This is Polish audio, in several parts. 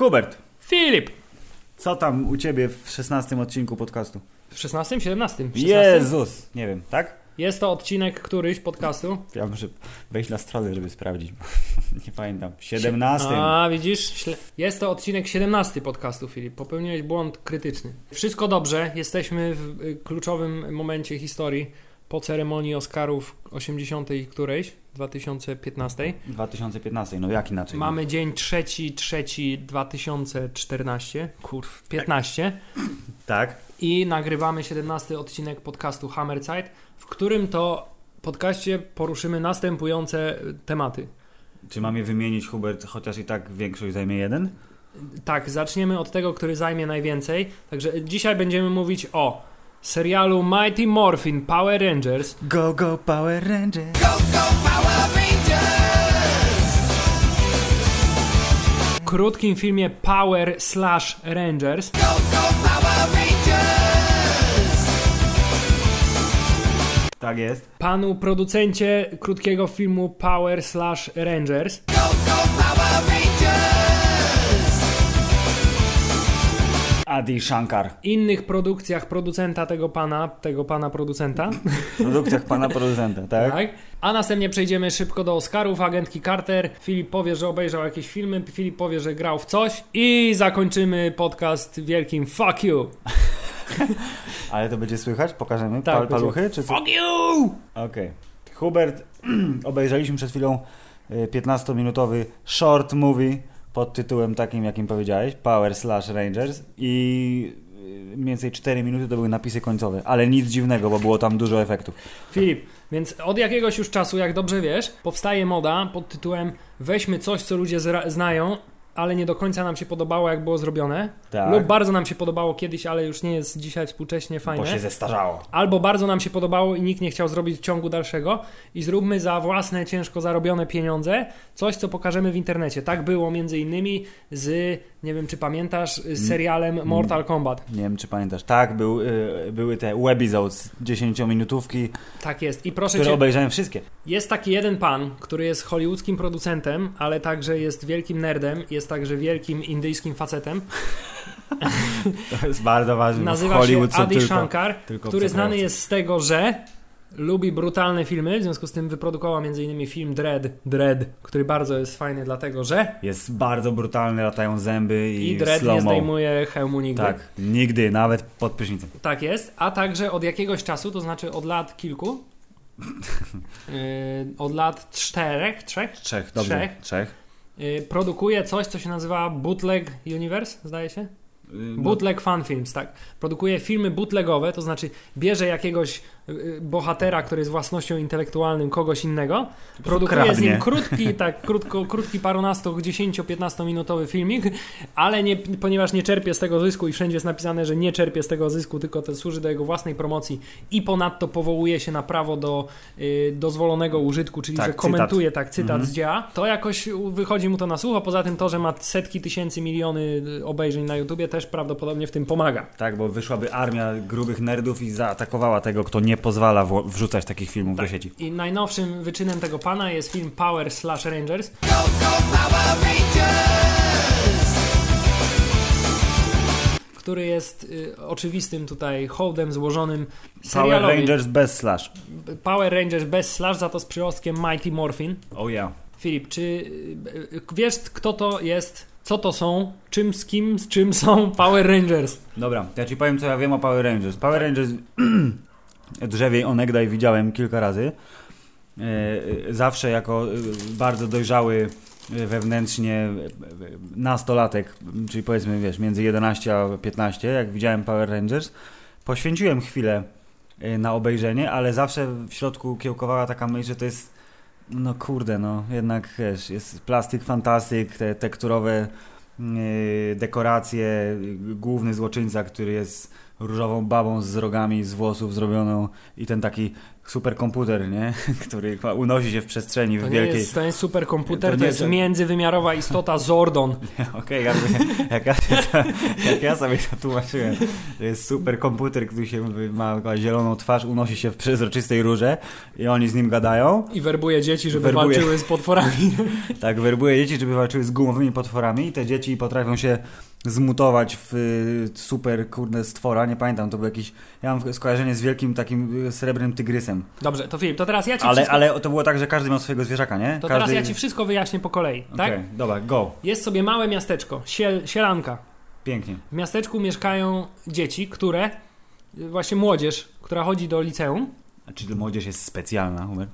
Hubert, Filip! co tam u ciebie w 16 odcinku podcastu? W 16, 17? 16? Jezus! Nie wiem, tak? Jest to odcinek któryś podcastu. Ja muszę wejść na stronę, żeby sprawdzić. bo Nie pamiętam. 17. A, widzisz? Jest to odcinek 17 podcastu, Filip. Popełniłeś błąd krytyczny. Wszystko dobrze. Jesteśmy w y, kluczowym momencie historii po ceremonii Oscarów 80. którejś, 2015. 2015, no jak inaczej? Mamy dzień 3, 3, 2014. Kurw, 15. Tak. i nagrywamy 17 odcinek podcastu Hammerzeit, w którym to podcaście poruszymy następujące tematy. Czy mam je wymienić, Hubert, chociaż i tak większość zajmie jeden? Tak, zaczniemy od tego, który zajmie najwięcej. Także dzisiaj będziemy mówić o serialu Mighty Morphin Power Rangers, Go, go, Power Rangers! krótkim filmie Power Slash Rangers, Tak jest. panu producencie krótkiego filmu Power Slash Rangers, Adi Shankar. innych produkcjach producenta tego pana, tego pana producenta. W produktach pana producenta, tak? Tak. A następnie przejdziemy szybko do Oscarów, agentki Carter. Filip powie, że obejrzał jakieś filmy, Filip powie, że grał w coś i zakończymy podcast wielkim fuck you. Ale to będzie słychać? Pokażemy Tak, pal, paluchy? Czy co? Fuck you! Okej. Hubert, obejrzeliśmy przed chwilą y, 15-minutowy short movie pod tytułem takim, jakim powiedziałeś, Power Slash Rangers i y, mniej więcej 4 minuty to były napisy końcowe, ale nic dziwnego, bo było tam dużo efektów. Filip, więc od jakiegoś już czasu, jak dobrze wiesz, powstaje moda pod tytułem weźmy coś, co ludzie zra- znają, ale nie do końca nam się podobało, jak było zrobione. Tak. Lub bardzo nam się podobało kiedyś, ale już nie jest dzisiaj współcześnie fajne. Bo się zestarzało. Albo bardzo nam się podobało i nikt nie chciał zrobić ciągu dalszego i zróbmy za własne ciężko zarobione pieniądze coś, co pokażemy w internecie. Tak było między innymi z, nie wiem czy pamiętasz, z serialem Mortal Kombat. Nie wiem, czy pamiętasz. Tak, był, y, były te webisodes 10-minutówki, Tak jest. I proszę które cię, obejrzałem wszystkie. jest taki jeden pan, który jest hollywoodzkim producentem, ale także jest wielkim nerdem, jest także wielkim indyjskim facetem. To jest bardzo ważne. Nazywa się Adi tylko, Shankar, tylko który znany jest z tego, że lubi brutalne filmy, w związku z tym wyprodukował m.in. film Dread, Dread, który bardzo jest fajny dlatego, że Jest bardzo brutalny, latają zęby i, i Dread nie zdejmuje hełmu nigdy. Tak, nigdy, nawet pod prysznicem. Tak jest, a także od jakiegoś czasu, to znaczy od lat kilku, yy, od lat czterech, trzech, Trzech, dobrze. Trzech. Trzech. Yy, produkuje coś, co się nazywa Bootleg Universe, zdaje się? No, Bootleg Fan Films, tak. Produkuje filmy bootlegowe, to znaczy bierze jakiegoś y, bohatera, który jest własnością intelektualną kogoś innego, produkuje z kradnie. nim krótki, tak, krótko, krótki parunasto, 10-15 minutowy filmik, ale nie, ponieważ nie czerpie z tego zysku i wszędzie jest napisane, że nie czerpie z tego zysku, tylko to służy do jego własnej promocji i ponadto powołuje się na prawo do y, dozwolonego użytku, czyli Tak, że cytat. komentuje tak cytat Mhm. z dzieła, to jakoś wychodzi mu to na słuch, a poza tym to, że ma setki tysięcy, miliony y, obejrzeń na YouTubie też prawdopodobnie w tym pomaga. Tak, bo wyszłaby armia grubych nerdów i zaatakowała tego, kto nie pozwala wrzucać takich filmów Tak. do sieci. I najnowszym wyczynem tego pana jest film Power Slash Rangers. Który jest y, oczywistym tutaj hołdem złożonym Power serialowi. Rangers bez slash. Power Rangers bez slash, za to z przyrostkiem Mighty Morphin. Oh yeah. Filip, czy y, y, wiesz kto to jest, co to są, czym, z kim, z czym są Power Rangers? Dobra, ja ci powiem, co ja wiem o Power Rangers. Power Rangers drzewiej onegdaj widziałem kilka razy. E, Zawsze jako e, bardzo dojrzały e, wewnętrznie nastolatek, czyli powiedzmy, wiesz, między 11 a 15, jak widziałem Power Rangers, poświęciłem chwilę na obejrzenie, ale zawsze w środku kiełkowała taka myśl, że to jest no kurde, no jednak wiesz, jest plastyk fantastyk, te tekturowe yy, dekoracje, główny złoczyńca, który jest różową babą z rogami z włosów zrobioną i ten taki superkomputer, nie? Który unosi się w przestrzeni To w wielkiej... jest, to jest superkomputer, To to, jest jest- międzywymiarowa istota Zordon. Okej, jakby, jak, ja jak ja sobie to tłumaczyłem, to jest superkomputer, który się ma zieloną twarz, unosi się w przezroczystej rurze i oni z nim gadają. I werbuje dzieci, żeby Werbuje. walczyły z potworami. Tak, werbuje dzieci, żeby walczyły z gumowymi potworami i te dzieci potrafią się zmutować w y, super kurde stwora, nie pamiętam, to był jakiś, ja mam skojarzenie z wielkim takim y, srebrnym tygrysem. Dobrze, to Filip, to teraz ja ci Ale, wszystko, ale to było tak, że każdy miał swojego zwierzaka, nie? to każdy... teraz ja ci wszystko wyjaśnię po kolei, tak? Okej, dobra, go. Jest sobie małe miasteczko, Siel, Sielanka. Pięknie. W miasteczku mieszkają dzieci, które, y, właśnie młodzież, która chodzi do liceum, A czy młodzież jest specjalna, Humer?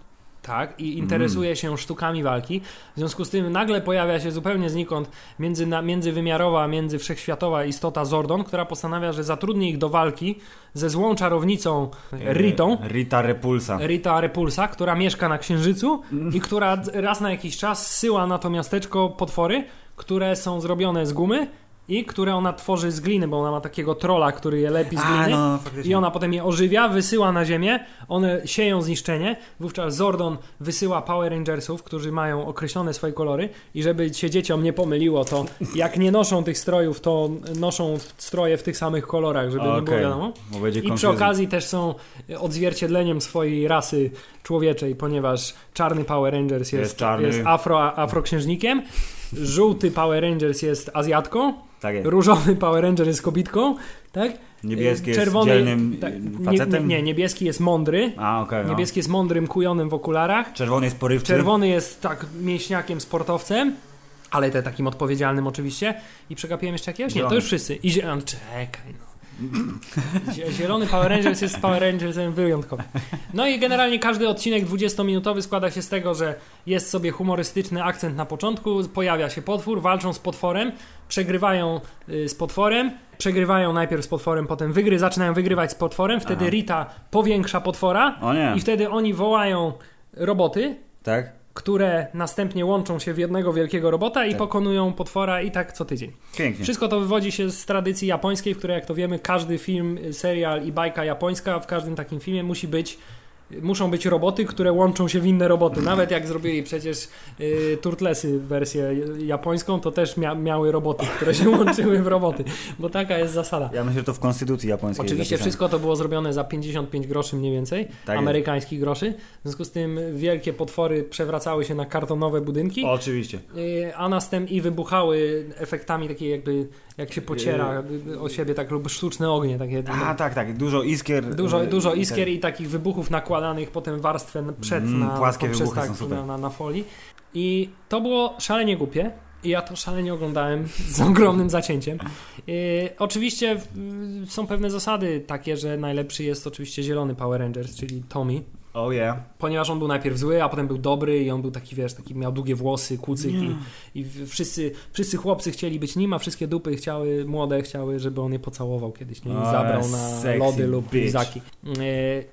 Tak, i interesuje się sztukami walki. W związku z tym nagle pojawia się zupełnie znikąd między, na, międzywymiarowa, międzywszechświatowa istota Zordon, która postanawia, że zatrudni ich do walki ze złą czarownicą Ritą. E, Rita Repulsa. Rita Repulsa, która mieszka na Księżycu i która raz na jakiś czas syła na to miasteczko potwory, które są zrobione z gumy i które ona tworzy z gliny, bo ona ma takiego trola, który je lepi z gliny. A, no. I ona potem je ożywia, wysyła na ziemię, one sieją zniszczenie, wówczas Zordon wysyła Power Rangersów, którzy mają określone swoje kolory. I żeby się dzieciom nie pomyliło, to jak nie noszą tych strojów, to noszą stroje w tych samych kolorach, żeby nie było wiadomo. I przy okazji też są odzwierciedleniem swojej rasy człowieczej, ponieważ czarny Power Rangers jest, Jest jest afro, afroksiężnikiem, żółty Power Rangers jest Azjatką, Tak jest. różowy Power Ranger jest kobitką, tak? Niebieski Czerwony- jest dzielnym tak, nie, facetem? nie, niebieski jest mądry, A, okej. no. niebieski jest mądrym kujonym w okularach, Czerwony jest porywczy. czerwony jest tak mięśniakiem, sportowcem, ale te takim odpowiedzialnym oczywiście. I przegapiłem jeszcze jakiegoś? Nie, to już wszyscy. I zielony, czekaj no. Zie- Zielony Power Rangers jest Power Rangersem wyjątkowym. No i generalnie każdy odcinek 20-minutowy składa się z tego, że jest sobie humorystyczny akcent na początku, pojawia się potwór, walczą z potworem, przegrywają y, z potworem, przegrywają najpierw z potworem, potem wygry, zaczynają wygrywać z potworem, wtedy Aha. Rita powiększa potwora i wtedy oni wołają roboty, Tak? Które następnie łączą się w jednego wielkiego robota i Tak. pokonują potwora i tak co tydzień. Pięknie. Wszystko to wywodzi się z tradycji japońskiej, w której jak to wiemy, każdy film, serial i bajka japońska w każdym takim filmie musi być muszą być roboty, które łączą się w inne roboty. Nawet jak zrobili przecież y, Turtlesy wersję japońską, to też mia miały roboty, które się łączyły w roboty, bo taka jest zasada. Ja myślę, że to w konstytucji japońskiej Oczywiście wszystko to było zrobione za 55 groszy mniej więcej, Tak amerykańskich groszy. W związku z tym wielkie potwory przewracały się na kartonowe budynki. Oczywiście. Y, A następnie i wybuchały efektami takie jakby jak się pociera y, o siebie tak lub sztuczne ognie takie A, tak, tak. Dużo iskier. dużo, y, dużo iskier i takich wybuchów nakładanych potem warstwę przed Mm, na, płaskie wybuchy tak, są super. na, na, na folii i to było szalenie głupie i ja to szalenie oglądałem z ogromnym zacięciem. Y, oczywiście y, są pewne zasady takie, że najlepszy jest oczywiście zielony Power Rangers, czyli Tommy Oh yeah. ponieważ on był najpierw zły, a potem był dobry i on był taki, wiesz, taki miał długie włosy, kucyk i, i wszyscy, wszyscy chłopcy chcieli być nim, a wszystkie dupy chciały, młode chciały, żeby on je pocałował kiedyś, nie? I O, zabrał na lody lub bitch. lizaki. Yy,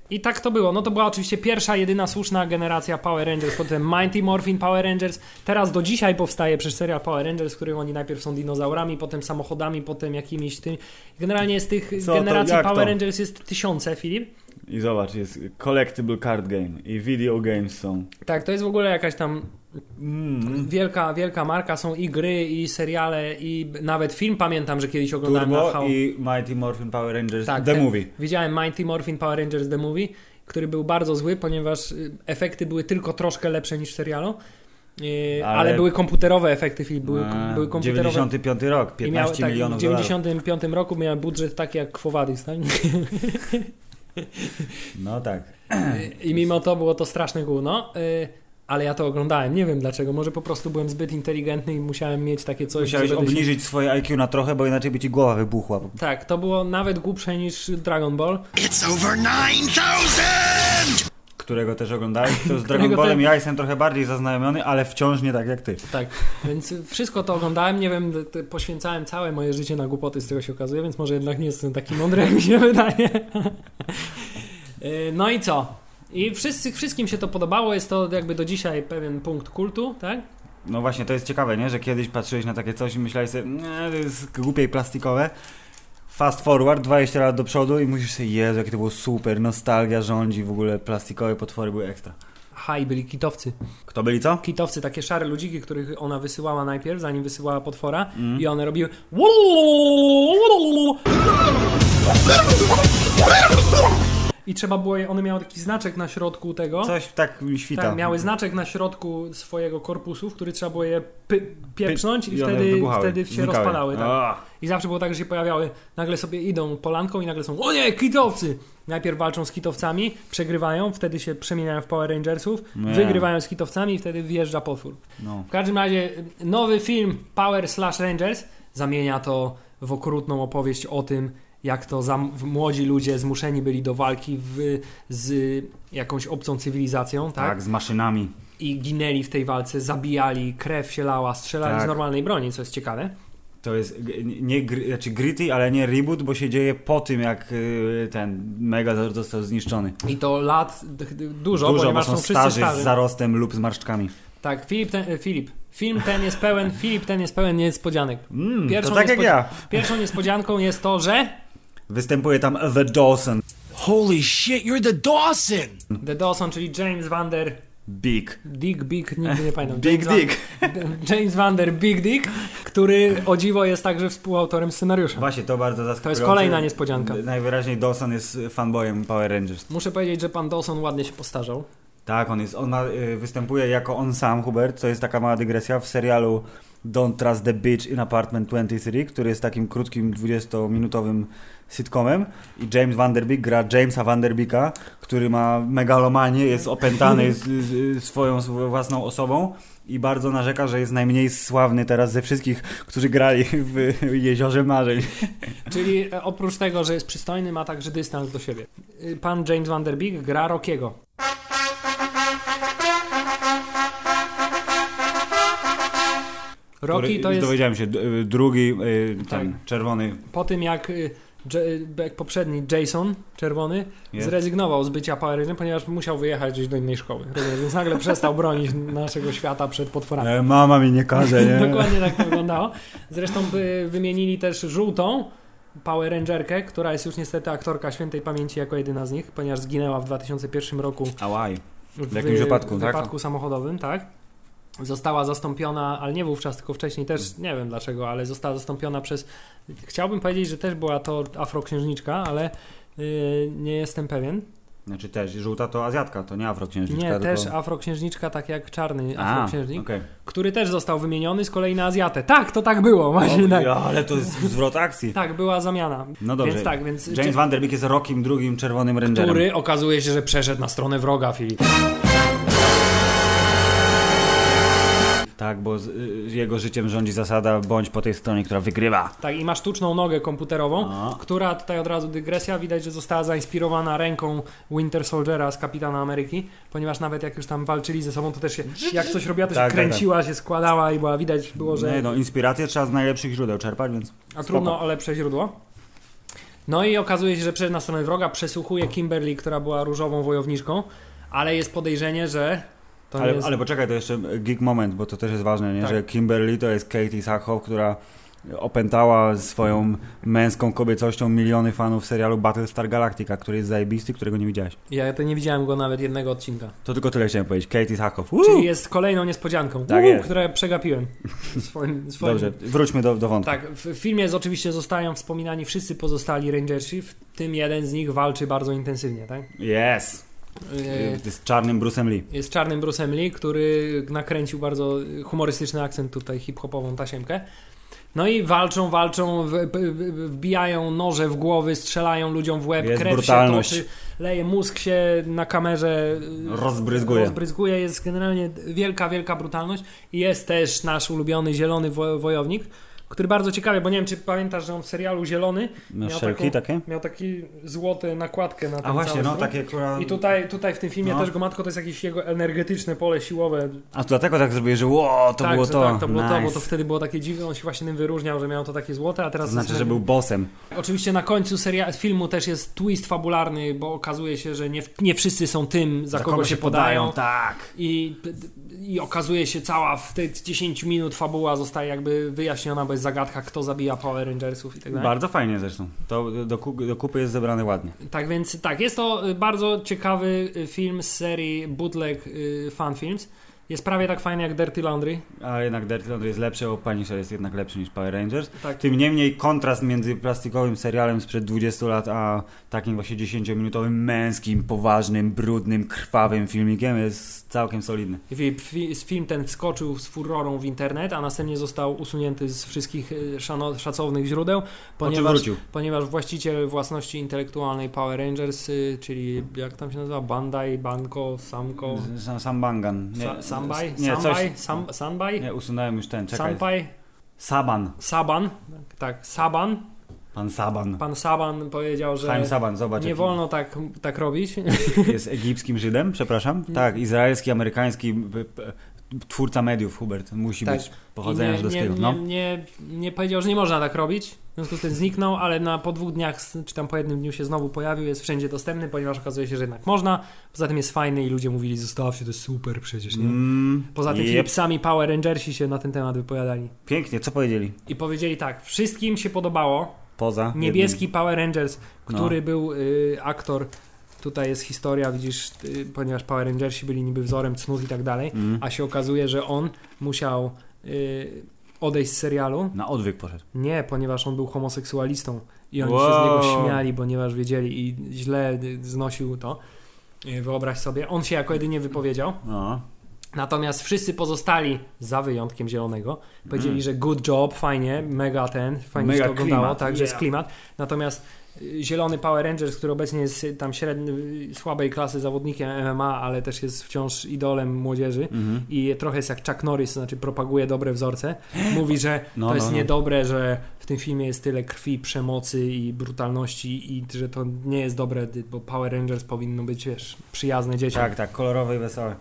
I tak to było. No to była oczywiście pierwsza, jedyna słuszna generacja Power Rangers, potem Mighty Morphin Power Rangers. Teraz do dzisiaj powstaje przecież serial Power Rangers, w którym oni najpierw są dinozaurami, potem samochodami, potem jakimiś tym. Generalnie z tych Co to? generacji Jak Power to? Rangers jest tysiące, Filip. I zobacz, jest collectible card game i video games są. Tak, to jest w ogóle jakaś tam Mm. Wielka, wielka marka, są i gry, i seriale, i nawet film pamiętam, że kiedyś oglądałem na Turbo How... i Mighty Morphin Power Rangers Tak, The ten- Movie. Widziałem Mighty Morphin Power Rangers The Movie, który był bardzo zły, ponieważ y, efekty były tylko troszkę lepsze niż w serialu. Yy, ale... Ale- były komputerowe efekty, film, były, A, były komputerowe. 95 rok, I 15 miały, tak, milionów w dolarów. 95 roku miałem budżet taki jak Kwowadis, tak? No tak. I mimo to było to straszne gówno. y, Ale ja to oglądałem, nie wiem dlaczego. Może po prostu byłem zbyt inteligentny i musiałem mieć takie coś. Musiałeś żeby się- obniżyć swoje IQ na trochę, bo inaczej by ci głowa wybuchła. Tak, to było nawet głupsze niż Dragon Ball. It's over 9,000! Którego też oglądałeś. To z Dragon Ballem ja jestem trochę bardziej zaznajomiony, ale wciąż nie tak jak ty. Tak, więc wszystko to oglądałem, nie wiem, poświęcałem całe moje życie na głupoty, z tego się okazuje, więc może jednak nie jestem taki mądry, jak mi się wydaje. Y, No i co? I wszyscy, wszystkim się to podobało, jest to jakby do dzisiaj pewien punkt kultu, tak? No właśnie, to jest ciekawe, nie? Że kiedyś patrzyłeś na takie coś i myślałeś sobie, nie, to jest głupie i plastikowe. Fast forward 20 lat do przodu i musisz sobie, Jezu, jakie to było super, nostalgia rządzi, w ogóle plastikowe potwory były ekstra. Haj, byli kitowcy. Kto byli co? Kitowcy, takie szare ludziki, których ona wysyłała najpierw, zanim wysyłała potwora Mm. i one robiły i trzeba było, je- one miały taki znaczek na środku tego. Coś tak mi świta. Tak, miały znaczek na środku swojego korpusu, w który trzeba było je pieprznąć i, I wtedy, wybuchały, wtedy się znikały. rozpadały. Tak. I zawsze było tak, że się pojawiały, nagle sobie idą polanką i nagle są, o nie, kitowcy! Najpierw walczą z kitowcami, przegrywają, wtedy się przemieniają w Power Rangersów, Nie. wygrywają z kitowcami i wtedy wjeżdża potwór. No. W każdym razie nowy film Power Slash Rangers zamienia to w okrutną opowieść o tym, jak to za młodzi ludzie zmuszeni byli do walki w, z jakąś obcą cywilizacją, tak? Tak, z maszynami. I ginęli w tej walce, zabijali, krew się lała, strzelali Tak. z normalnej broni, co jest ciekawe. To jest nie, gry- znaczy gritty, ale nie reboot, bo się dzieje po tym, jak y, ten Megazord został zniszczony. I to lat dużo, Dużo, bo ponieważ są są wszyscy starzy starzy. z zarostem lub z marszczkami. Tak, Filip, ten, e, Filip. Film ten jest pełen, Filip ten jest pełen niespodzianek. Mm, Pierwszą to tak jak ja. Pierwszą niespodzianką jest to, że Występuje tam The Dawson. Holy shit, you're the Dawson! The Dawson, czyli James Van Der Big. Dick, Big, nigdy nie pamiętam. Big James Dick. Van, James Van Der Big Dick, który o dziwo jest także współautorem scenariusza. Właśnie, to bardzo zaskakujące. kolejna niespodzianka. Najwyraźniej Dawson jest fanboyem Power Rangers. Muszę powiedzieć, że pan Dawson ładnie się postarzał. Tak, on jest, on ma, y, występuje jako on sam, Hubert, to jest taka mała dygresja w serialu Don't Trust the Bitch in Apartment 23, który jest takim krótkim 20-minutowym sitcomem i James Van Der Beek gra Jamesa Van Der Beeka, który ma megalomanię, jest opętany z, z, swoją własną osobą i bardzo narzeka, że jest najmniej sławny teraz ze wszystkich, którzy grali w Jeziorze Marzeń. Czyli e, oprócz tego, że jest przystojny, ma także dystans do siebie. Y, Pan James Van Der Beek gra Rockiego. Rocky to jest Dowiedziałem się, y, drugi, y, ten Tak. czerwony po tym jak, y, jak poprzedni Jason, czerwony, jest. zrezygnował z bycia Power Rangerem, ponieważ musiał wyjechać gdzieś do innej szkoły. Więc nagle przestał bronić naszego świata przed potworami. E, Mama mi nie każe, nie? Dokładnie tak to wyglądało. Zresztą by wymienili też żółtą Power Rangerkę, która jest już niestety aktorka świętej pamięci jako jedyna z nich, ponieważ zginęła w 2001 roku Ałaj. w, jakimś wypadku, w tak? wypadku samochodowym, tak. Została zastąpiona, ale nie wówczas, tylko wcześniej też, nie wiem dlaczego, ale została zastąpiona przez, chciałbym powiedzieć, że też była to afroksiężniczka, ale yy, nie jestem pewien. Znaczy też, żółta to Azjatka, to nie afroksiężniczka. Nie, tylko... też afroksiężniczka, tak jak czarny A, afroksiężnik, okej. który też został wymieniony z kolei na Azjatę. Tak, to tak było, właśnie O, tak. ale to jest zwrot akcji. Tak, była zamiana. No dobrze. Więc tak, więc James Van Der Beek jest rokiem drugim czerwonym rangerem. który okazuje się, że przeszedł na stronę wroga, Filip. Tak, bo z, y, jego życiem rządzi zasada bądź po tej stronie, która wygrywa. Tak, i ma sztuczną nogę komputerową, A. która tutaj od razu dygresja, widać, że została zainspirowana ręką Winter Soldiera z Kapitana Ameryki, ponieważ nawet jak już tam walczyli ze sobą, to też się, jak coś robiła, to Tak, się tak, kręciła, się składała i była widać było, że Nie, no, inspirację trzeba z najlepszych źródeł czerpać, więc a trudno o lepsze źródło. No i okazuje się, że przeszedł na stronę wroga, przesłuchuje Kimberly, która była różową wojowniczką, ale jest podejrzenie, że to ale, jest... ale poczekaj, to jeszcze geek moment, bo to też jest ważne, nie? Tak. że Kimberly to jest Katie Sackhoff, która opętała swoją męską kobiecością miliony fanów serialu Battlestar Galactica, który jest zajebisty, którego nie widziałeś. Ja to nie widziałem go nawet jednego odcinka. To tylko tyle chciałem powiedzieć. Katie Sackhoff. Czyli jest kolejną niespodzianką, Tak Uuu, które przegapiłem. Swoim, swoim... Dobrze, wróćmy do, do wątku. Tak, w filmie jest, oczywiście zostają wspominani wszyscy pozostali Rangersi, w tym jeden z nich walczy bardzo intensywnie, tak? Yes! Yy, Z czarnym Bruce'em Lee. Jest czarnym Bruce'em Lee, który nakręcił bardzo humorystyczny akcent tutaj, hip-hopową tasiemkę. No i walczą, walczą, wbijają noże w głowy, strzelają ludziom w łeb, Jest krew brutalność. się toczy, leje, mózg się na kamerze yy, Rozbryzguje. rozbryzguje. Jest generalnie wielka, wielka brutalność. I jest też nasz ulubiony zielony wo wojownik, który bardzo ciekawie, bo nie wiem, czy pamiętasz, że on w serialu Zielony Miał taką- takie? miał taki złoty nakładkę na ten A właśnie, cały no takie kurwa... I tutaj, tutaj w tym filmie No. też go matko to jest jakieś jego energetyczne pole siłowe. A to dlatego tak zrobię, że ło, to tak, było to. tak, to było to, bo Nice. to wtedy było takie dziwne, on się właśnie tym wyróżniał, że miał to takie złote, a teraz... To znaczy, jest- że był bossem. Oczywiście na końcu seria, filmu też jest twist fabularny, bo okazuje się, że nie, nie wszyscy są tym, za, kogo, się podają. Tak. I i okazuje się cała w tych 10 minut fabuła zostaje jakby wyjaśniona, bo jest zagadka, kto zabija Power Rangersów i tak dalej. Bardzo fajnie zresztą. To do, do kupy jest zebrane ładnie. Tak więc tak, jest to bardzo ciekawy film z serii Bootleg y, Fan Films. Jest prawie tak fajny jak Dirty Laundry. A jednak Dirty Laundry jest lepszy, a Punisher jest jednak lepszy niż Power Rangers. Tak, Tym niemniej kontrast między plastikowym serialem sprzed 20 lat, a takim właśnie 10-minutowym, męskim, poważnym, brudnym, krwawym filmikiem jest całkiem solidny. Fi- fi- Film ten wskoczył z furorą w internet, a następnie został usunięty z wszystkich y, szano- szacownych źródeł, ponieważ, ponieważ właściciel własności intelektualnej Power Rangers, y, czyli jak tam się nazywa, Bandai, Banko, Samko, Sam, sam Bangan. Sa- Sambai, nie, coś, Sam, nie, usunąłem już ten, czekaj. Saban. Saban, tak, Saban. Pan Saban. Pan Saban powiedział, że Chaim Saban, zobacz. nie wolno tak, tak robić. Jest egipskim Żydem, przepraszam. Tak, izraelski, amerykański twórca mediów, Hubert. Musi Tak. być pochodzenia żydowskiego. nie, No. nie, nie, nie powiedział, że nie można tak robić. W związku z tym zniknął, ale na, po dwóch dniach, czy tam po jednym dniu się znowu pojawił, jest wszędzie dostępny, ponieważ okazuje się, że jednak można. Poza tym jest fajny i ludzie mówili, zostawcie, to jest super przecież, nie? Mm, Poza tym jep. sami Power Rangersi się na ten temat wypowiadali. Pięknie, co powiedzieli? I powiedzieli tak, wszystkim się podobało. Poza. Niebieski Power Rangers, No. który był y, aktor, tutaj jest historia, widzisz, y, ponieważ Power Rangersi byli niby wzorem cnót i tak dalej. Mm. a się okazuje, że on musiał y, odejść z serialu. Na odwyk poszedł. Nie, ponieważ on był homoseksualistą i oni się z Wow. niego śmiali, ponieważ wiedzieli i źle y, znosił to. Y, Wyobraź sobie, on się jako jedynie wypowiedział. No. Natomiast wszyscy pozostali, za wyjątkiem Zielonego, powiedzieli, Mm. że good job, fajnie, mega ten, fajnie Mega się to oglądało, klimat, tak, że jest yeah. klimat. Natomiast Zielony Power Rangers, który obecnie jest tam średni, słabej klasy zawodnikiem MMA, ale też jest wciąż idolem młodzieży Mhm. i trochę jest jak Chuck Norris, to znaczy propaguje dobre wzorce, mówi, że No, to jest no, no. niedobre, że w tym filmie jest tyle krwi, przemocy i brutalności i że to nie jest dobre, bo Power Rangers powinno być, wiesz, przyjazne dzieciom. Tak, tak, kolorowe i wesołe.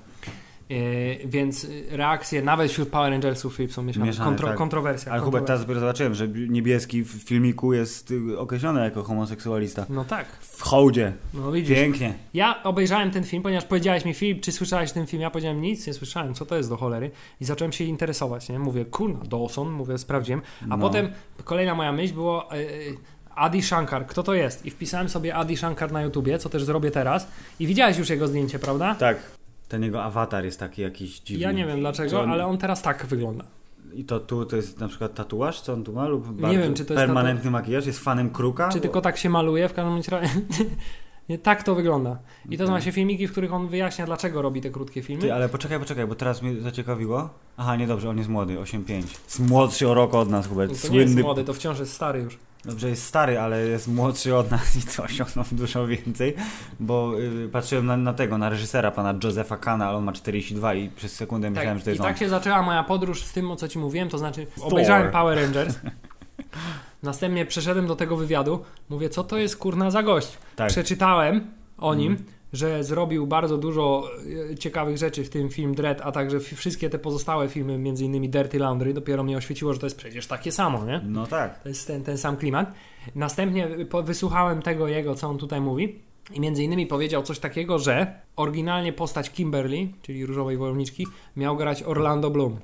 E, więc reakcje nawet wśród Power Rangersów są mieszane. Mieszane, Kontro, tak. Kontrowersja. Ale Hubert, teraz dopiero zobaczyłem, że niebieski w filmiku jest y, określony jako homoseksualista. No tak, W hołdzie. no widzisz. Pięknie. Ja obejrzałem ten film, ponieważ powiedziałeś mi Filip, czy słyszałeś ten film? Ja powiedziałem nic, nie słyszałem, co to jest do cholery i zacząłem się interesować, nie? Mówię, kurna, Dawson, mówię, sprawdziłem, a No. potem kolejna moja myśl było... e, e, Adi Shankar, kto to jest? I wpisałem sobie Adi Shankar na YouTubie, co też zrobię teraz. I widziałeś już jego zdjęcie, prawda? Tak. Ten jego awatar jest taki jakiś dziwny. Ja nie wiem dlaczego, on- ale on teraz tak wygląda. I to tu to jest na przykład tatuaż, co on tu ma? Lub Nie wiem, czy to jest permanentny makijaż? Jest fanem kruka? Czy tylko tak się maluje, w każdym razie. Nie, tak to wygląda. I to są właśnie filmiki, w których on wyjaśnia, dlaczego robi te krótkie filmy. Ty, ale poczekaj, poczekaj, bo teraz mnie zaciekawiło. Aha, nie dobrze, on jest młody, 8-5. Jest młodszy o rok od nas, Hubert. No to nie jest Słynny. młody, to wciąż jest stary już. Dobrze, jest stary, ale jest młodszy od nas i to osiągnął dużo więcej. Bo y, patrzyłem na, na tego, na reżysera, pana Josepha Kana, ale on ma 42 i przez sekundę myślałem, że to I jest on. tak się zaczęła moja podróż z tym, o co ci mówiłem, to znaczy obejrzałem Power Rangers. Następnie przeszedłem do tego wywiadu. Mówię, co to jest kurna za gość? Tak. Przeczytałem o nim, Mhm. Że zrobił bardzo dużo e, ciekawych rzeczy, w tym film Dread, a także wszystkie te pozostałe filmy, między innymi Dirty Laundry. Dopiero mnie oświeciło, że to jest przecież takie samo, nie? No tak. To jest ten, ten sam klimat. Następnie wysłuchałem tego jego, co on tutaj mówi. I między innymi powiedział coś takiego, że oryginalnie postać Kimberly, czyli różowej wojowniczki, miał grać Orlando Bloom.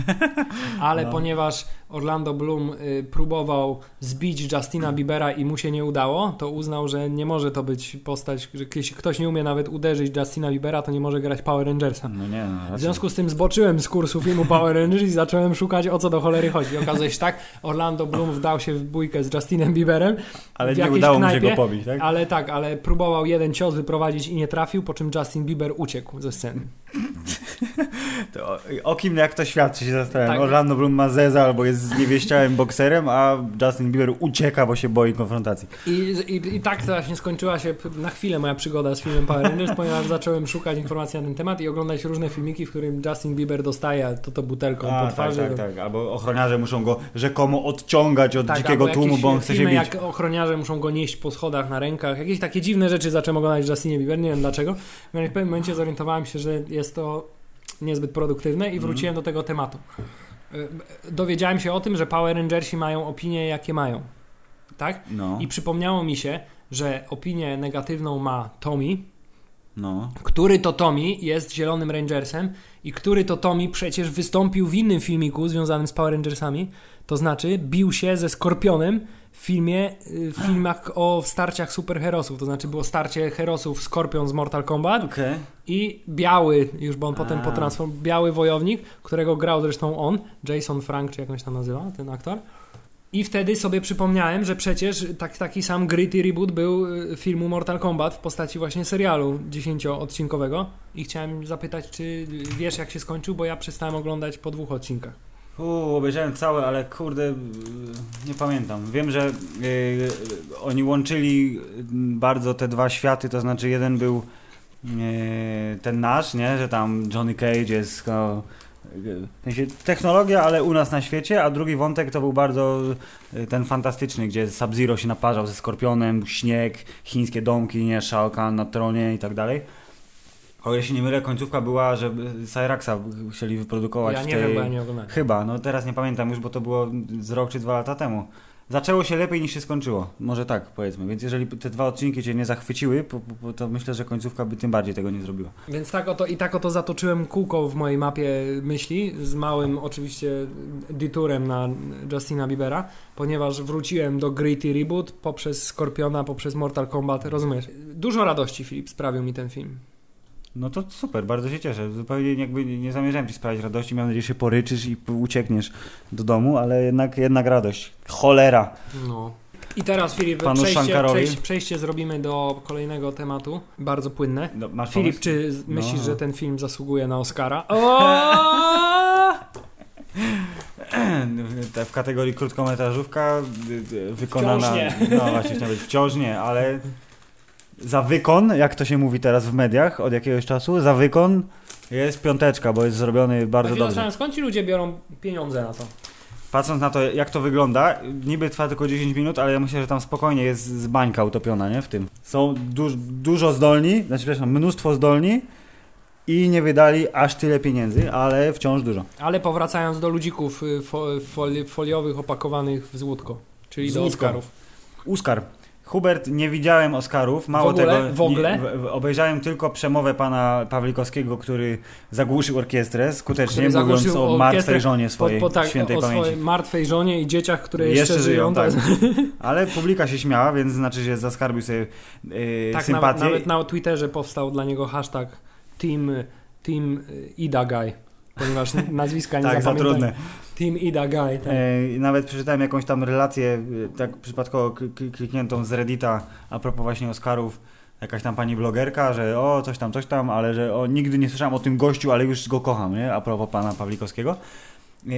Ale No. ponieważ Orlando Bloom y, próbował zbić Justina Biebera i mu się nie udało, to uznał, że nie może to być postać, że jeśli ktoś nie umie nawet uderzyć Justina Biebera, to nie może grać Power Rangersa. No nie, no, W związku z tym zboczyłem z kursu filmu Power Rangers i zacząłem szukać o co do cholery chodzi. Okazuje się tak, Orlando Bloom wdał się w bójkę z Justinem Bieberem, Ale nie udało mu się knajpie, go pobić, tak? ale tak, ale próbował jeden cios wyprowadzić i nie trafił, po czym Justin Bieber uciekł ze sceny. To o, o kim jak to świadczy się zastanawiam. Tak. Orlando Bloom ma zeza albo jest zniewieściałym bokserem, a Justin Bieber ucieka, bo się boi konfrontacji. I, i, I tak to właśnie skończyła się na chwilę moja przygoda z filmem Power Rangers, ponieważ zacząłem szukać informacji na ten temat i oglądać różne filmiki, w którym Justin Bieber dostaje to to butelką A, po tak, twarzy. tak, tak. Albo ochroniarze muszą go rzekomo odciągać od Tak, dzikiego tłumu, bo on chce się bić. jak ochroniarze muszą go nieść po schodach na rękach. Jakieś takie dziwne rzeczy zacząłem oglądać w Justinie Bieber, nie wiem dlaczego. W pewnym momencie zorientowałem się, że jest to niezbyt produktywne i wróciłem do tego tematu. Y, Dowiedziałem się o tym, że Power Rangersi mają opinie, jakie mają. Tak? No. I przypomniało mi się, że opinię negatywną ma Tommy, No. Który to Tommy jest Zielonym Rangersem i który to Tommy przecież wystąpił w innym filmiku związanym z Power Rangersami, to znaczy bił się ze Skorpionem w filmie, y, w filmach o starciach superherosów, to znaczy było starcie herosów Skorpion z Mortal Kombat Okej. i biały, już bo on potem A. potransform, biały wojownik, którego grał zresztą on, Jason Frank, czy jak on się tam nazywa, ten aktor. I wtedy sobie przypomniałem, że przecież tak, taki sam gritty reboot był y, filmu Mortal Kombat w postaci właśnie serialu 10-odcinkowego i chciałem zapytać, czy wiesz jak się skończył, bo ja przestałem oglądać po dwóch odcinkach. Uuu, obejrzałem całe, ale kurde, yy, nie pamiętam. Wiem, że yy, oni łączyli bardzo te dwa światy, to znaczy jeden był yy, ten nasz, nie, że tam Johnny Cage jest no, w sensie technologia, ale u nas na świecie, a drugi wątek to był bardzo ten fantastyczny, gdzie Sub-Zero się naparzał ze Skorpionem, śnieg, chińskie domki, nie, Shao Kahn na tronie i tak dalej. O ile się nie mylę, końcówka była, że Cyraxa chcieli wyprodukować Ja nie tej... wiem, bo ja nie oglądałem. Chyba, no teraz nie pamiętam już, bo to było z rok czy dwa lata temu. Zaczęło się lepiej niż się skończyło. Może tak powiedzmy. Więc jeżeli te dwa odcinki cię nie zachwyciły, to myślę, że końcówka by tym bardziej tego nie zrobiła. Więc tak oto, i tak oto zatoczyłem kółko w mojej mapie myśli, z małym oczywiście deturem na Justina Biebera, ponieważ wróciłem do Gritty Reboot poprzez Skorpiona, poprzez Mortal Kombat, rozumiesz? Dużo radości, Filip, sprawił mi ten film. No to super, bardzo się cieszę. Zupełnie jakby nie zamierzałem ci sprawiać radości. Miałem nadzieję, że się poryczysz i uciekniesz do domu, ale jednak, jednak radość. Cholera. No. I teraz, Filip, Panu przejście, przejście, przejście zrobimy do kolejnego tematu, bardzo płynne. No, masz Filip, pomysł? czy z- myślisz, No. że ten film zasługuje na Oscara? W kategorii krótkometrażówka y, y, wykonana. Wciąż nie. No właśnie, chciałem wciąż nie, ale za wykon, jak to się mówi teraz w mediach od jakiegoś czasu, za wykon jest piąteczka, bo jest zrobiony bardzo dobrze. zastanawiam, skąd ci ludzie biorą pieniądze na to? Patrząc na to, jak to wygląda, niby trwa tylko 10 minut, ale ja myślę, że tam spokojnie jest z bańka utopiona, nie? W tym. Są duż, dużo zdolni, znaczy przepraszam, mnóstwo zdolni i nie wydali aż tyle pieniędzy, ale wciąż dużo. Ale powracając do ludzików y, fo, foli, foliowych opakowanych w złótko, czyli do. Oscarów. Oscar. Hubert, nie widziałem Oscarów, mało W ogóle? tego. W ogóle? Nie, obejrzałem tylko przemowę pana Pawlikowskiego, który zagłuszył orkiestrę skutecznie, mówiąc o martwej żonie Po, swojej po, tak, świętej o pamięci. swojej martwej żonie i dzieciach, które jeszcze, Jeszcze żyją, tak. jest- Ale publika się śmiała, więc znaczy, że zaskarbił sobie yy, tak nawet, sympatię. nawet na Twitterze powstał dla niego hashtag Team, team Ida Guy, ponieważ nazwiska nie tak, za zapamiętałem. trudne. Team Ida Guy. Tak. E, nawet przeczytałem jakąś tam relację, e, tak przypadkowo kl- kl- klikniętą z Reddita a propos właśnie Oscarów. Jakaś tam pani blogerka, że o, coś tam, coś tam, ale że o, nigdy nie słyszałem o tym gościu, ale już go kocham, nie? A propos pana Pawlikowskiego.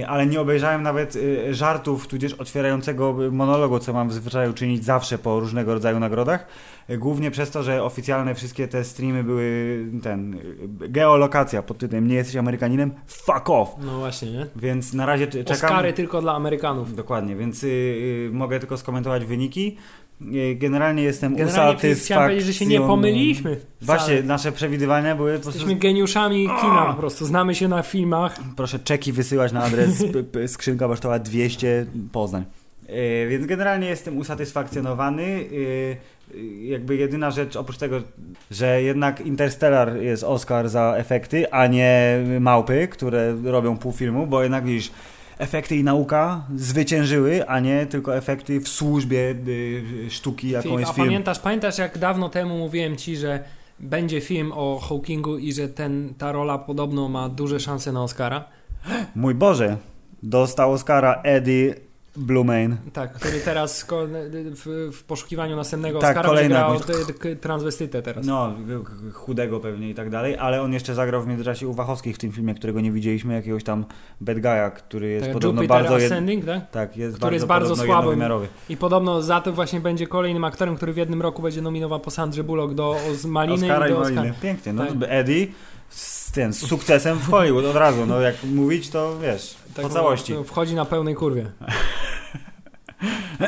Ale nie obejrzałem nawet e, żartów, tudzież otwierającego monologu, co mam w zwyczaju czynić zawsze po różnego rodzaju nagrodach. E, Głównie przez to, że oficjalne wszystkie te streamy były ten, e, geolokacja pod tytułem Nie jesteś Amerykaninem? Fuck off! No właśnie, nie? Więc na razie cze- czekam. Oscary tylko dla Amerykanów. Dokładnie, więc y, y, mogę tylko skomentować wyniki. Generalnie jestem Generalnie powiedzieć, że się nie pomyliliśmy. Właśnie, Wcale. nasze przewidywania były po prostu... Jesteśmy geniuszami kina po prostu. Znamy się na filmach. Proszę czeki wysyłać na adres skrzynka warsztatowa 200 Poznań. Y, więc generalnie jestem usatysfakcjonowany. Y, y, jakby jedyna rzecz, oprócz tego, że jednak Interstellar jest Oscar za efekty, a nie małpy, które robią pół filmu, bo jednak widzisz, efekty i nauka zwyciężyły, a nie tylko efekty w służbie y, sztuki, jaką Filip, jest a film. pamiętasz, pamiętasz jak dawno temu mówiłem ci, że będzie film o Hawkingu i że ten, ta rola podobno ma duże szanse na Oscara? Mój Boże, dostał Oscara Eddie Blumain. Tak, który teraz w, w poszukiwaniu następnego Tak, Oscara będzie grał transwestytę teraz. No, chudego pewnie i tak dalej, ale on jeszcze zagrał w międzyczasie u Wachowskich w tym filmie, którego nie widzieliśmy, jakiegoś tam bad guy'a, który jest Tak, podobno Jupiter bardzo... Jed... Ascending, tak? Tak, jest Który bardzo, jest bardzo słabym. I podobno za to właśnie będzie kolejnym aktorem, który w jednym roku będzie nominował po Sandrze Bullock do z Maliny Oscara i do Maliny. Pięknie, no Tak. Eddie z, ten, z sukcesem w Hollywood od razu, no jak mówić to wiesz, Tak, po całości. Wchodzi na pełnej kurwie.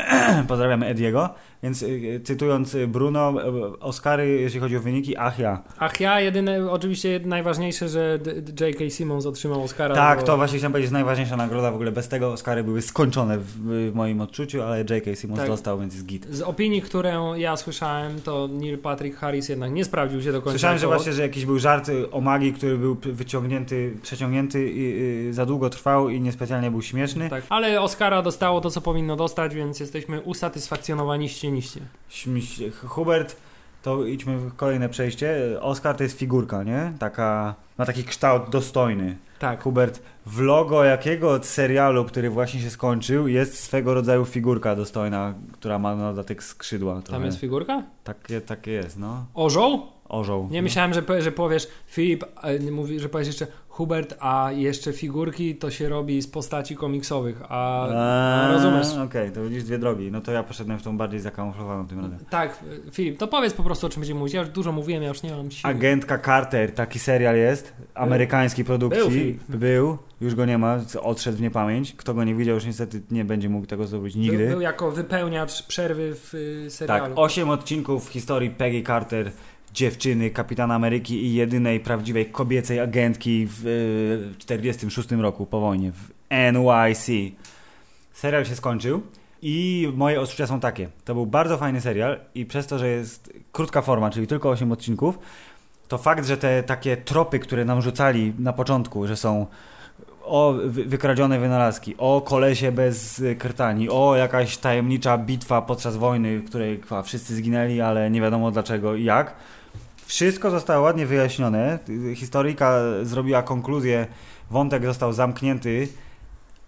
Pozdrawiamy Ediego. Więc y, cytując y, Bruno, y, Oscary, jeśli chodzi o wyniki, ach ja. Ach ja, jedyne, oczywiście najważniejsze, że J.K. Simmons otrzymał Oscara. Tak, bo- to właśnie chciałem powiedzieć, najważniejsza nagroda. W ogóle bez tego Oscary były skończone w, w moim odczuciu, ale J.K. Simmons Tak. dostał, więc jest git. Z opinii, którą ja słyszałem, to Neil Patrick Harris jednak nie sprawdził się do końca. Słyszałem, że właśnie, że jakiś był żart y, o magii, który był wyciągnięty, przeciągnięty i y, za długo trwał i niespecjalnie był śmieszny. Tak, ale Oscara dostało to, co powinno dostać, więc jesteśmy usatysfakcjonowani ścieniście. Śmi- Hubert, to idźmy w kolejne przejście. Oscar to jest figurka, nie? Taka, ma taki kształt dostojny. Tak. Hubert, w logo jakiego serialu, który właśnie się skończył, jest swego rodzaju figurka dostojna, która ma na dodatek skrzydła. Tam Trochę. jest figurka? Takie, takie jest, no. Orzeł? Orzeł. Nie no. myślałem, że, że powiesz Filip, mówi, że powiesz jeszcze Hubert, a jeszcze figurki to się robi z postaci komiksowych, a, a rozumiesz? Okej, to widzisz dwie drogi. No to ja poszedłem w tą bardziej zakamuflowaną tym razem. Tak, Filip, to powiedz po prostu o czym będziemy mówić. Ja już dużo mówiłem, ja już nie mam siły. Agentka Carter, taki serial jest, amerykańskiej produkcji. Był. Był, już go nie ma, odszedł w niepamięć. Kto go nie widział, już niestety nie będzie mógł tego zrobić nigdy. Był, był jako wypełniacz przerwy w y, tak, serialu. osiem odcinków historii Peggy Carter, dziewczyny, kapitana Ameryki i jedynej prawdziwej kobiecej agentki w y, 46 roku po wojnie w NYC. Serial się skończył. I moje odczucia są takie. To był bardzo fajny serial i przez to, że jest krótka forma, czyli tylko 8 odcinków, to fakt, że te takie tropy, które nam rzucali na początku, że są o wy- wykradzione wynalazki, o kolesie bez y, krtani, o jakaś tajemnicza bitwa podczas wojny, w której wszyscy zginęli, ale nie wiadomo dlaczego i jak. Wszystko zostało ładnie wyjaśnione. Historyjka zrobiła konkluzję, wątek został zamknięty,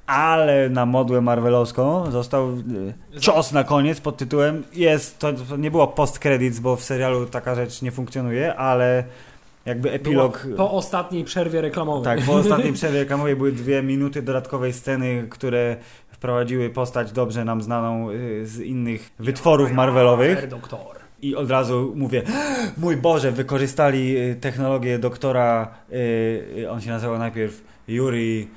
ale na modłę marvelowską został y, cios na koniec pod tytułem jest, to, to nie było post credits, bo w serialu taka rzecz nie funkcjonuje, ale jakby epilog... Było Po ostatniej przerwie reklamowej. Tak, po ostatniej przerwie reklamowej były dwie minuty dodatkowej sceny, które wprowadziły postać dobrze nam znaną y, z innych wytworów Marvelowych. I od razu mówię, mój Boże, wykorzystali y, technologię doktora, y, y, on się nazywał najpierw Yuri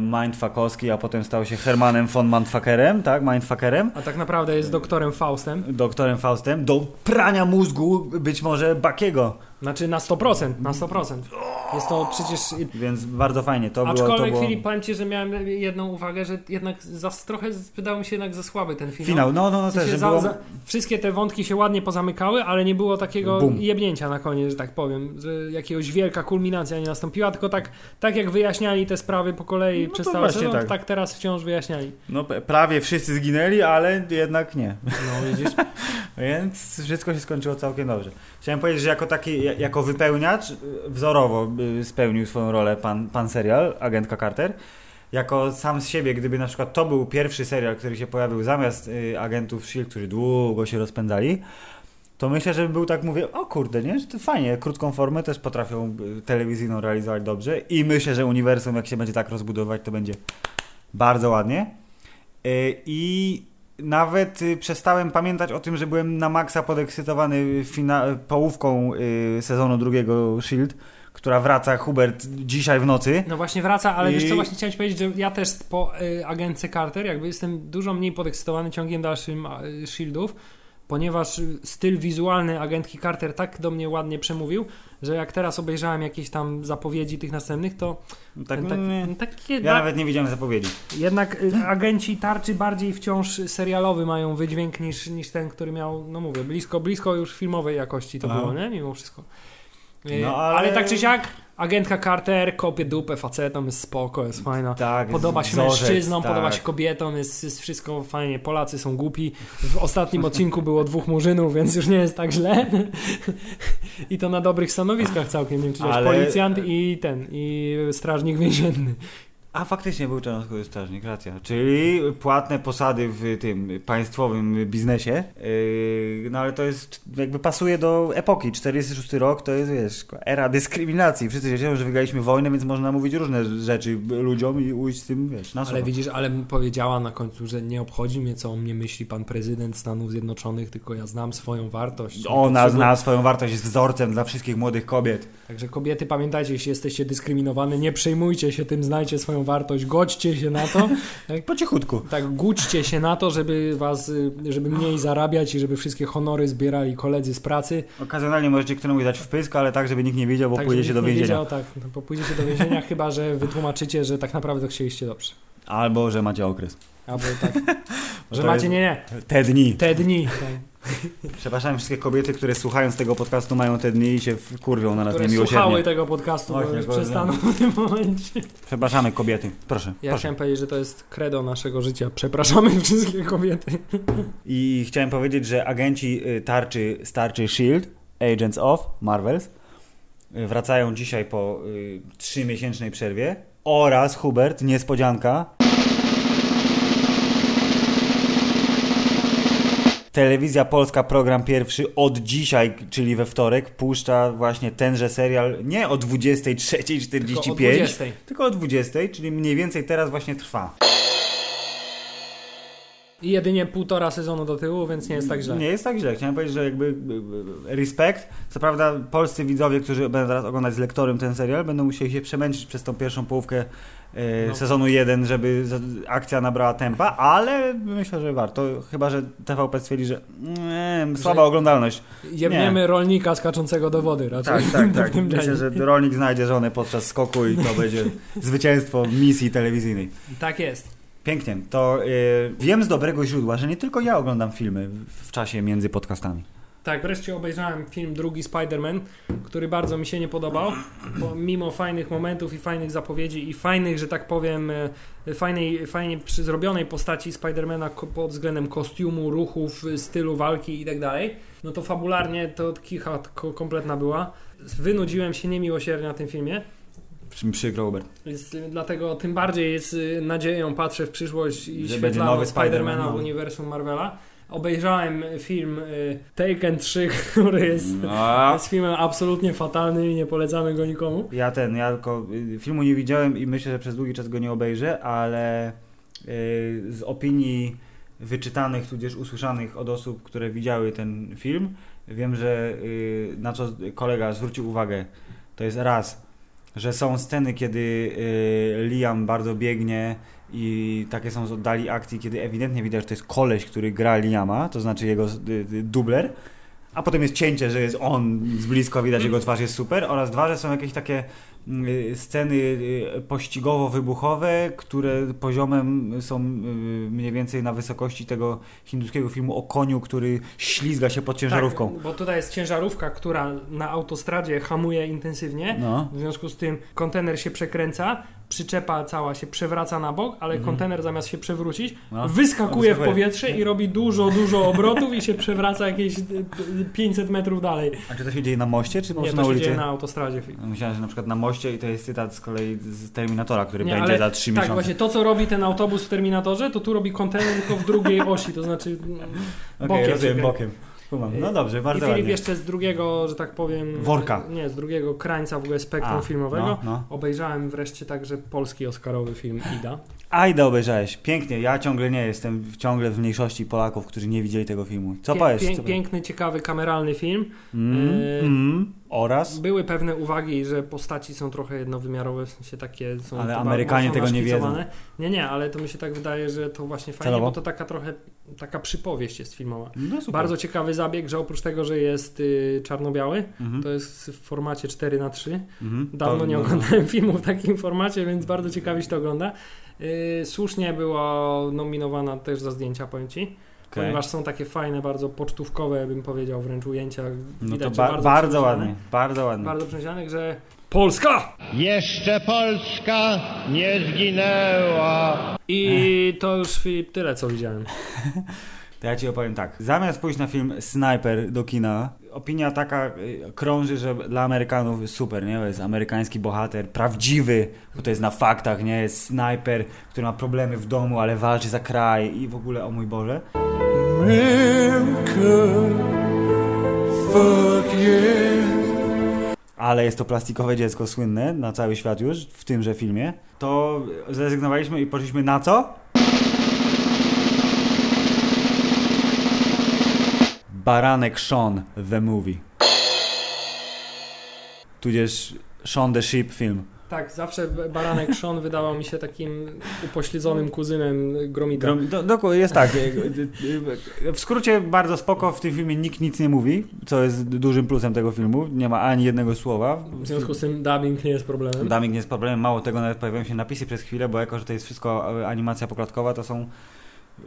Mindfuckowski, a potem stał się Hermanem von Mindfuckerem, tak, Mindfuckerem. A tak naprawdę jest doktorem Faustem. Doktorem Faustem, do prania mózgu być może Bakiego. Znaczy na 100%, na 100%. Jest to przecież... Więc bardzo fajnie to było. To Aczkolwiek było... Filip, powiem Ci, że miałem jedną uwagę, że jednak za, trochę wydawał mi się jednak za słaby ten finał. Finał, no, no, no W sensie też, za, było... za, wszystkie te wątki się ładnie pozamykały, ale nie było takiego Bum. jebnięcia na koniec, że tak powiem, że jakiegoś wielka kulminacja nie nastąpiła, tylko tak, tak jak wyjaśniali te sprawy po kolei No przez właśnie sezon, tak. tak teraz wciąż wyjaśniali. No prawie wszyscy zginęli, ale jednak nie. No widzisz? Więc wszystko się skończyło całkiem dobrze. Chciałem powiedzieć, że jako taki, jako wypełniacz y, wzorowo y, spełnił swoją rolę pan, pan serial, agentka Carter. Jako sam z siebie, gdyby na przykład to był pierwszy serial, który się pojawił zamiast y, agentów S.H.I.E.L.D., którzy długo się rozpędzali, to myślę, że był tak, mówię, o kurde, nie, że to fajnie, krótką formę też potrafią telewizyjną realizować dobrze i myślę, że uniwersum, jak się będzie tak rozbudować, to będzie bardzo ładnie. I nawet y, przestałem pamiętać o tym, że byłem na maksa podekscytowany połówką y, sezonu drugiego Shield, która wraca Hubert dzisiaj w nocy. No właśnie wraca, ale wiesz co, I- właśnie chciałem ci powiedzieć, że ja też po y, agentce Carter jakby jestem dużo mniej podekscytowany ciągiem dalszym y, Shieldów, ponieważ styl wizualny agentki Carter tak do mnie ładnie przemówił, że jak teraz obejrzałem jakieś tam zapowiedzi tych następnych, to Tak, tak, nie, takie, ja nawet nie widziałem zapowiedzi. jednak y, agenci tarczy bardziej wciąż serialowy mają wydźwięk niż, niż ten, który miał, no mówię, blisko, blisko już filmowej jakości to było, nie? Mimo wszystko. Y, No, ale... ale- tak czy siak, agentka Carter kopie dupę facetom, jest spoko, jest fajna. Tak, Podoba się wzorzec, mężczyznom, tak. podoba się kobietom, jest, jest wszystko fajnie. Polacy są głupi. W ostatnim odcinku było dwóch murzynów, więc już nie jest tak źle. I to na dobrych stanowiskach całkiem. Nie wiem, czy Ale- policjant i ten, i strażnik więzienny. A faktycznie był czarnoskóry strażnik, racja. Czyli płatne posady w tym państwowym biznesie. Yy, no ale to jest, jakby pasuje do epoki. 46 rok to jest, wiesz, era dyskryminacji. Wszyscy się cieszą, że wygraliśmy wojnę, więc można mówić różne rzeczy ludziom i ujść z tym, wiesz, na Ale widzisz, ale powiedziała na końcu, że nie obchodzi mnie, co o mnie myśli pan prezydent Stanów Zjednoczonych, tylko ja znam swoją wartość. Ona Potrzebuję- zna swoją wartość, jest wzorcem dla wszystkich młodych kobiet. Także kobiety, pamiętajcie, jeśli jesteście dyskryminowane, nie przejmujcie się tym, znajcie swoją wartość, godźcie się na to. Tak, Po cichutku. tak gućcie się na to, żeby was, żeby mniej zarabiać i żeby wszystkie honory zbierali koledzy z pracy. Okazjonalnie możecie któremuś dać wpysk, ale tak, żeby nikt nie wiedział, bo tak, pójdziecie do więzienia. Wiedział, tak, no, bo pójdziecie do więzienia, chyba że wytłumaczycie, że tak naprawdę chcieliście dobrze. Albo, że macie okres. Albo tak, że macie, nie, nie, Te dni. te dni, tak, Przepraszam wszystkie kobiety, które słuchając tego podcastu mają te dni i się kurwią na nas które niemiłosiernie. słuchały tego podcastu, bo już przestaną w tym momencie. Przepraszamy kobiety. Proszę. Ja proszę. chciałem powiedzieć, że to jest credo naszego życia. Przepraszamy wszystkie kobiety. I chciałem powiedzieć, że agenci y, tarczy Starczy Shield, Agents of Marvels, y, wracają dzisiaj po y, trzymiesięcznej przerwie. Oraz Hubert, niespodzianka. Telewizja Polska, program pierwszy od dzisiaj, czyli we wtorek, puszcza właśnie tenże serial nie o 23.45, Tylko o 20. tylko o 20.00, czyli mniej więcej teraz właśnie trwa. I jedynie półtora sezonu do tyłu, więc nie jest tak źle. Nie jest tak źle. Chciałem powiedzieć, że jakby respekt. Co prawda polscy widzowie, którzy będą teraz oglądać z lektorem ten serial, będą musieli się przemęczyć przez tą pierwszą połówkę y, No. sezonu 1, żeby akcja nabrała tempa, ale myślę, że warto. Chyba, że TVP stwierdzi, że mm, słaba Że- oglądalność. Jebniemy rolnika skaczącego do wody raczej. Tak, tak, tak. Myślę, że rolnik znajdzie żonę podczas skoku i to będzie zwycięstwo misji telewizyjnej. Tak jest. Pięknie. To y, wiem z dobrego źródła, że nie tylko ja oglądam filmy w, czasie między podcastami. Tak, wreszcie obejrzałem film drugi Spider-Man, który bardzo mi się nie podobał. Bo mimo fajnych momentów i fajnych zapowiedzi i fajnych, że tak powiem, e, fajnej, fajnie zrobionej postaci Spidermana pod względem kostiumu, ruchów, y, stylu walki i tak dalej, no to fabularnie to kicha ko- kompletna była. Wynudziłem się niemiłosiernie na tym filmie. Przy- Przykro. Więc y, dlatego tym bardziej jest y, nadzieją patrzę w przyszłość i Że będzie nowy Spider-Man, Spidermana w nowy. uniwersum Marvela. Obejrzałem film y, Taken 3, który jest, A, jest filmem absolutnie fatalnym i nie polecamy go nikomu. ja ten, ja tylko y, filmu nie widziałem i myślę, że przez długi czas go nie obejrzę, ale y, z opinii wyczytanych, tudzież usłyszanych od osób, które widziały ten film, wiem, że y, na co kolega zwrócił uwagę, to jest raz, że są sceny, kiedy y, Liam bardzo biegnie i takie są z oddali akcji, kiedy ewidentnie widać, że to jest koleś, który gra Liama, to znaczy jego y, y, dubler, a potem jest cięcie, że jest on z blisko, widać jego twarz jest super, oraz dwa, że są jakieś takie sceny y, pościgowo-wybuchowe, które poziomem są y, mniej więcej na wysokości tego hinduskiego filmu o koniu, który ślizga się pod ciężarówką. Tak, bo tutaj jest ciężarówka, która na autostradzie hamuje intensywnie. No. W związku z tym kontener się przekręca, przyczepa cała się przewraca na bok, ale kontener zamiast się przewrócić, No. wyskakuje w powietrze i robi dużo, dużo obrotów i się przewraca jakieś y, y, 500 metrów dalej. A czy to się dzieje na moście, czy po Nie, prostu to na się ulicy? dzieje na autostradzie. Myślałem, że na przykład na moście i to jest cytat z kolei z Terminatora, który Nie, będzie za 3 tak, miesiące. właśnie to, co robi ten autobus w Terminatorze, to tu robi kontener tylko w drugiej osi, to znaczy mm, Okej, bokiem. rozumiem, się bokiem. Kumam. No dobrze, I bardzo Filip ładnie. jeszcze z drugiego, że tak powiem... Worka. Nie, z drugiego krańca w ogóle spektrum A, filmowego. No, no. Obejrzałem wreszcie także polski oscarowy film Ida. Ajda obejrzałeś, pięknie. Ja ciągle nie jestem ciągle w mniejszości Polaków, którzy nie widzieli tego filmu. Co Pię- powiesz? pię- Co- piękny, ciekawy, kameralny film. Mm, Yy, mm, oraz? Były pewne uwagi, że postaci są trochę jednowymiarowe, w sensie takie są. Ale Amerykanie tego nie wiedzą. Nie, nie, ale to mi się tak wydaje, że to właśnie fajnie, Celowo? bo to taka trochę taka przypowieść jest filmowa. No. Bardzo ciekawy zabieg, że oprócz tego, że jest y, czarno-biały, Mhm. to jest w formacie 4 na 3 Mhm. Dawno To- nie no, oglądałem filmu w takim formacie, więc bardzo ciekawie się to ogląda. Yy, słusznie była nominowana też za zdjęcia, powiem Ci, okej. ponieważ są takie fajne, bardzo pocztówkowe, bym powiedział, wręcz ujęcia. No Widać, to ba- bardzo, bardzo przemyślane. ładnie, bardzo ładnie. Bardzo przemyślanych, że Polska! Jeszcze Polska nie zginęła. I to już Filip, tyle co widziałem. To ja ci opowiem tak. Zamiast pójść na film Sniper do kina, opinia taka y, krąży, że dla Amerykanów jest super, nie? To jest amerykański bohater, prawdziwy, bo to jest na faktach, nie? Jest snajper, który ma problemy w domu, ale walczy za kraj i w ogóle, o mój Boże. Ale jest to plastikowe dziecko słynne na cały świat już, w tymże filmie. To zrezygnowaliśmy i poszliśmy na co? Baranek Sean The Movie. Tudzież Sean the Sheep film. Tak, zawsze Baranek Sean wydawał mi się takim upośledzonym kuzynem Gromita. Grom- Do, dokładnie jest tak. W skrócie bardzo spoko, w tym filmie nikt nic nie mówi, co jest dużym plusem tego filmu. Nie ma ani jednego słowa. W związku z tym dubbing nie jest problemem. Dubbing nie jest problemem, mało tego, nawet pojawiają się napisy przez chwilę, bo jako, że to jest wszystko e, animacja poklatkowa, to są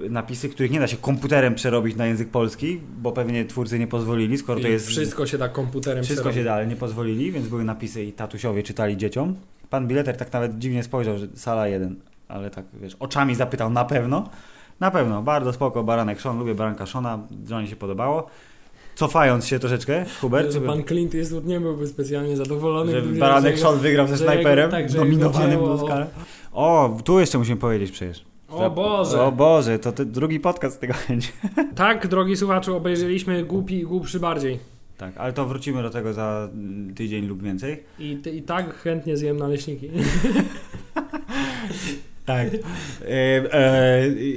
napisy, których nie da się komputerem przerobić na język polski, bo pewnie twórcy nie pozwolili, skoro to I jest... Wszystko się da komputerem Wszystko przerobić. się da, ale nie pozwolili, więc były napisy i tatusiowie czytali dzieciom. Pan bileter tak nawet dziwnie spojrzał, że sala jeden, ale tak, wiesz, oczami zapytał na pewno. Na pewno, bardzo spoko, Baranek Sean, lubię Baranka Shona, Johnny się podobało. Cofając się troszeczkę, Hubert, Że pan Clint Eastwood nie byłby specjalnie zadowolony. że Baranek Sean wygrał ze snajperem, tak, nominowanym do Oscara. O, tu jeszcze musimy powiedzieć przecież. O Boże! O Boże, to drugi podcast z tego będzie. Tak, drogi słuchaczu, obejrzeliśmy Głupi i Głupszy Bardziej. Tak, ale to wrócimy do tego za tydzień lub więcej. I, I tak chętnie zjem naleśniki. Tak. E,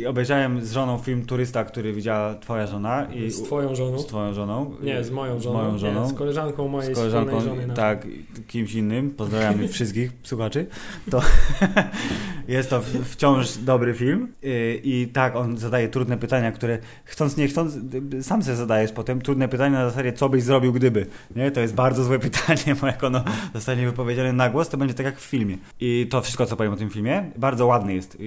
e, obejrzałem z żoną film Turysta, który widziała twoja żona. I, Z twoją żoną. Z twoją żoną. Nie, z moją Z żoną. moją żoną. Nie, z koleżanką mojej z koleżanką, żony. tak, kimś innym. Pozdrawiamy wszystkich słuchaczy. To jest to wciąż dobry film. I, I tak, on zadaje trudne pytania, które chcąc nie chcąc, sam sobie zadajesz potem trudne pytania na zasadzie, co byś zrobił gdyby. Nie? To jest bardzo złe pytanie, bo jak ono zostanie wypowiedziane na głos, to będzie tak jak w filmie. I to wszystko, co powiem o tym filmie, bardzo ładny jest.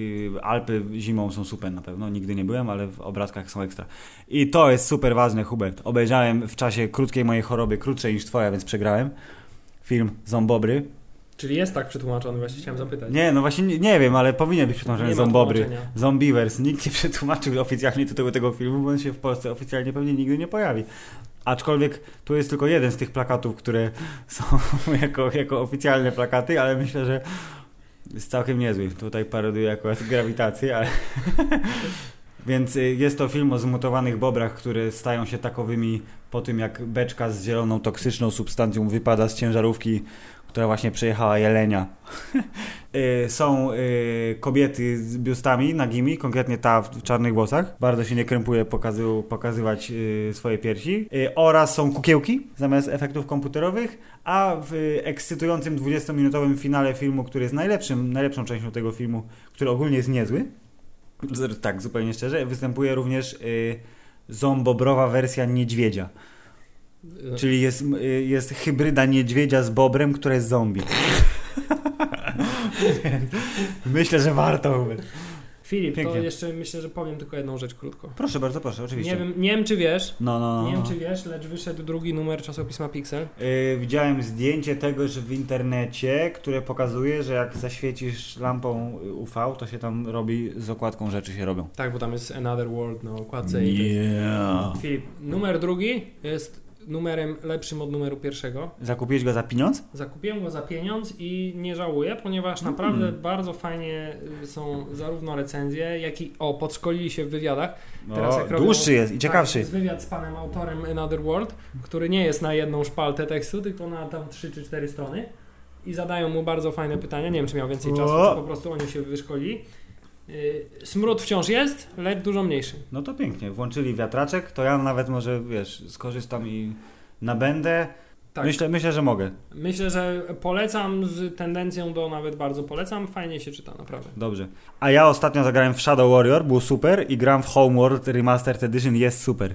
Alpy zimą są super na pewno, nigdy nie byłem, ale w obrazkach są ekstra. I to jest super ważne, Hubert. Obejrzałem w czasie krótkiej mojej choroby, krótszej niż twoja, więc przegrałem. Film Zombobry. Czyli jest tak przetłumaczony, właśnie chciałem zapytać. Nie, no właśnie nie, nie wiem, ale powinien być przetłumaczony Zombobry. Zombiewers. Nikt nie przetłumaczył oficjalnie tytułu tego filmu, bo on się w Polsce oficjalnie pewnie nigdy nie pojawi. Aczkolwiek tu jest tylko jeden z tych plakatów, które są jako, jako oficjalne plakaty, ale myślę, że jest całkiem niezły. Tutaj parodiuje akurat grawitację, ale... Więc y, jest to film o zmutowanych bobrach, które stają się takowymi po tym, jak beczka z zieloną, toksyczną substancją wypada z ciężarówki, która właśnie przejechała jelenia. Y, Są y, kobiety z biustami nagimi, konkretnie ta w czarnych włosach. Bardzo się nie krępuje pokazu, pokazywać y, swoje piersi. Oraz są kukiełki zamiast efektów komputerowych, a w ekscytującym 20-minutowym finale filmu, który jest najlepszym, najlepszą częścią tego filmu, który ogólnie jest niezły, tak zupełnie szczerze, występuje również zombobrowa wersja niedźwiedzia. Czyli jest, jest hybryda niedźwiedzia z bobrem, która jest zombie. Myślę, że warto. Filip, to Pięknie. jeszcze myślę, że powiem tylko jedną rzecz krótko. Proszę bardzo, proszę, oczywiście. Nie wiem, nie wiem czy wiesz, No, no, no. nie wiem no. czy wiesz, lecz wyszedł drugi numer czasopisma Pixel. Y, widziałem zdjęcie tegoż w internecie, które pokazuje, że jak zaświecisz lampą UV, to się tam robi, z okładką rzeczy się robią. Tak, bo tam jest Another World na okładce. i Yeah. Filip, numer drugi jest numerem lepszym od numeru pierwszego. Zakupiłeś go za pieniądz? Zakupiłem go za pieniądz i nie żałuję, ponieważ naprawdę bardzo fajnie y, są zarówno recenzje, jak i o, podszkolili się w wywiadach. Teraz O, jak robią- dłuższy jest i ciekawszy. Tak, jest wywiad z panem autorem Another World, który nie jest na jedną szpaltę tekstu, tylko na tam 3 czy 4 strony. I zadają mu bardzo fajne pytania. Nie wiem, czy miał więcej czasu, O! czy po prostu oni się wyszkolili. Yy, Smród wciąż jest, lecz dużo mniejszy. No to pięknie. Włączyli wiatraczek, to ja nawet może, wiesz, skorzystam i nabędę. Tak. Myślę, myślę, że mogę. Myślę, że polecam z tendencją do nawet bardzo polecam. Fajnie się czyta, naprawdę. Dobrze. A ja ostatnio zagrałem w Shadow Warrior, był super i gram w Homeworld Remastered Edition, jest super.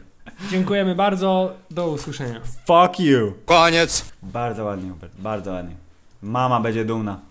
Dziękujemy bardzo. Do usłyszenia. Fuck you! Koniec. Bardzo ładnie, Hubert, bardzo ładnie. Mama będzie dumna.